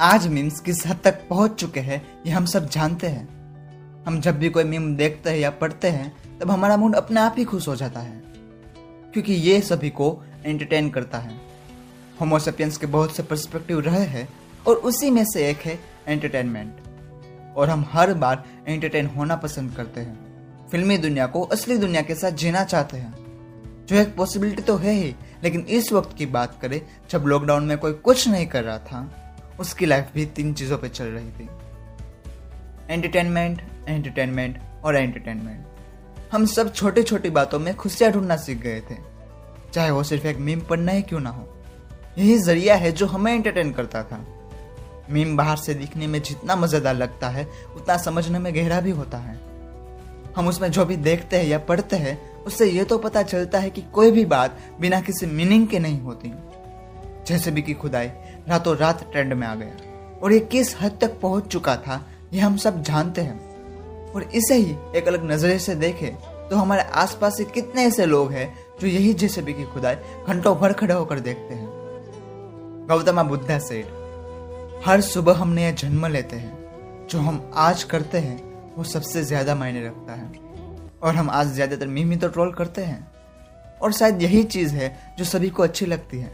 आज मीम्स किस हद तक पहुँच चुके हैं, ये हम सब जानते हैं। हम जब भी कोई मीम देखते हैं या पढ़ते हैं, तब हमारा मूड अपने आप ही खुश हो जाता है। क्योंकि ये सभी को एंटरटेन करता है। होमोसेपियंस के बहुत से पर्सपेक्टिव रहे हैं, और उसी में से एक है एंटरटेनमेंट और हम हर बार एंटरटेन होना पसंद करते हैं। फिल्मी दुनिया को असली दुनिया के साथ जीना चाहते हैं। जो एक पॉसिबिलिटी तो है ही, लेकिन इस वक्त की बात करें, जब लॉकडाउन में कोई कुछ नहीं कर रहा था उसकी लाइफ भी तीन चीज़ों पे चल रही थी। एंटरटेनमेंट एंटरटेनमेंट और एंटरटेनमेंट हम सब छोटी छोटी बातों में खुशियाँ ढूंढना सीख गए थे। चाहे वो सिर्फ़ एक मीम पढ़ना ही क्यों ना हो। यही ज़रिया है जो हमें एंटरटेन करता था। मीम बाहर से दिखने में जितना मज़ेदार लगता है, उतना समझने में गहरा भी होता है। हम उसमें जो भी देखते हैं या पढ़ते हैं, उससे ये तो पता चलता है कि कोई भी बात बिना किसी मीनिंग के नहीं होती। जैसे भी की खुदाई, रातों रात ट्रेंड में आ गया। और ये किस हद तक पहुँच चुका था, ये हम सब जानते हैं। और इसे ही एक अलग नजरे से देखें तो हमारे आसपास से कितने ऐसे लोग हैं, जो यही जैसे भी की खुदाई, घंटों भर खड़े होकर देखते हैं। गौतमा बुद्धा सेठ, हर सुबह हम नया जन्म लेते हैं। जो हम आज करते हैं, वो सबसे ज़्यादा मायने रखता है। और हम आज ज़्यादातर मीमी तो ट्रोल करते हैं। और शायद यही चीज़ है, जो सभी को अच्छी लगती है।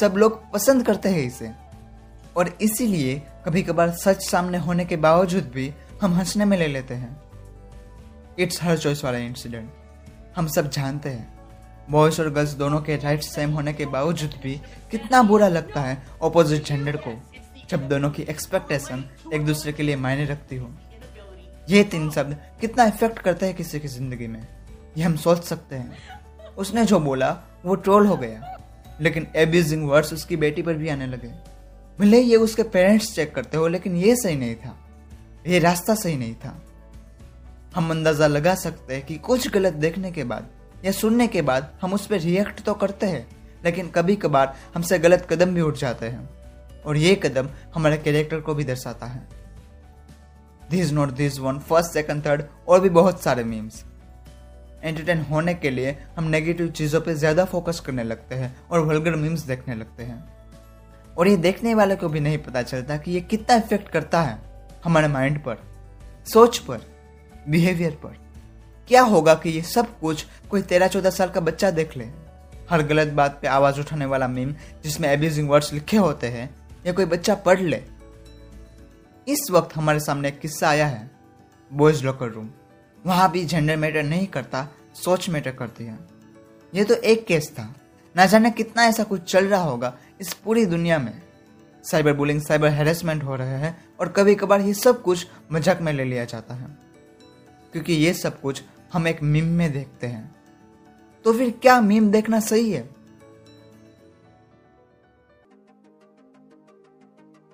सब लोग पसंद करते हैं इसे। और इसीलिए कभी कभार सच सामने होने के बावजूद भी हम हंसने में ले लेते हैं। इट्स हर चॉइस वाला इंसिडेंट हम सब जानते हैं। बॉयज़ और गर्ल्स दोनों के राइट सेम होने के बावजूद भी कितना बुरा लगता है ऑपोजिट जेंडर को, जब दोनों की एक्सपेक्टेशन एक दूसरे के लिए मायने रखती हो। ये तीन शब्द कितना इफ़ेक्ट करते हैं किसी की ज़िंदगी में? ये हम सोच सकते हैं। उसने जो बोला, वो ट्रोल हो गया। लेकिन एब्यूजिंग वर्ड्स उसकी बेटी पर भी आने लगे। भले ये उसके पेरेंट्स चेक करते हो, लेकिन ये सही नहीं था। ये रास्ता सही नहीं था। हम अंदाज़ा लगा सकते हैं कि कुछ गलत देखने के बाद या सुनने के बाद हम उस पर रिएक्ट तो करते हैं, लेकिन कभी कभार हमसे गलत कदम भी उठ जाते हैं। और ये कदम हमारे कैरेक्टर को भी दर्शाता है। This not this one first second third और भी बहुत सारे मीम्स एंटरटेन होने के लिए हम नेगेटिव चीज़ों पे ज़्यादा फोकस करने लगते हैं और वल्गर मीम्स देखने लगते हैं। और ये देखने वाले को भी नहीं पता चलता कि ये कितना इफ़ेक्ट करता है हमारे माइंड पर, सोच पर बिहेवियर पर। क्या होगा कि ये सब कुछ कोई तेरह चौदह साल का बच्चा देख ले, हर गलत बात पे आवाज़ उठाने वाला मीम जिसमें एब्यूजिंग वर्ड्स लिखे होते हैं, या कोई बच्चा पढ़ ले। इस वक्त हमारे सामने एक किस्सा आया है बॉयज़ लॉकर रूम वहाँ भी जेंडर मैटर नहीं करता, सोच मैटर करती है। ये तो एक केस था। ना जाने कितना ऐसा कुछ चल रहा होगा इस पूरी दुनिया में। साइबर बुलिंग साइबर हेरेसमेंट हो रहे हैं और कभी कभार ये सब कुछ मज़ाक में ले लिया जाता है। क्योंकि ये सब कुछ हम एक मीम में देखते हैं। तो फिर क्या मीम देखना सही है?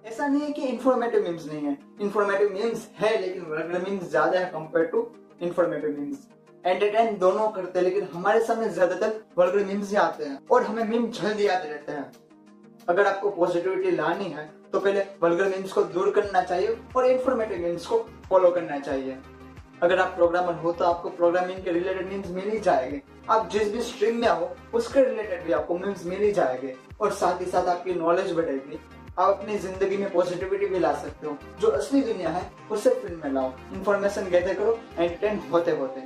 ऐसा नहीं है कि इंफॉर्मेटिव मीम्स नहीं है। इंफॉर्मेटिव मीम्स है, लेकिन मीम्स ज़्यादा है compare to informative memes entertain दोनों करते हैं, लेकिन हमारे सामने ज़्यादातर वर्गर मीम्स ही आते हैं और हमें मीम जल्दी आते रहते हैं। अगर आपको पॉजिटिविटी लानी है तो पहले वल्गर मीम्स को दूर करना चाहिए और इन्फॉर्मेटिव मीम्स को फॉलो करना चाहिए। अगर आप प्रोग्रामर हो तो आपको प्रोग्रामिंग के रिलेटेड मीम्स मिल ही जाएँगे। आप जिस भी स्ट्रीम में हो, उसके रिलेटेड भी आपको मीम्स मिल ही जाएँगे। और साथ ही साथ आपकी नॉलेज बढ़ेगी। आप अपनी ज़िंदगी में पॉजिटिविटी भी ला सकते हो। जो असली दुनिया है, उसे फ़िल्म में लाओ। इन्फॉर्मेशन गैदर करो एंटरटेन होते होते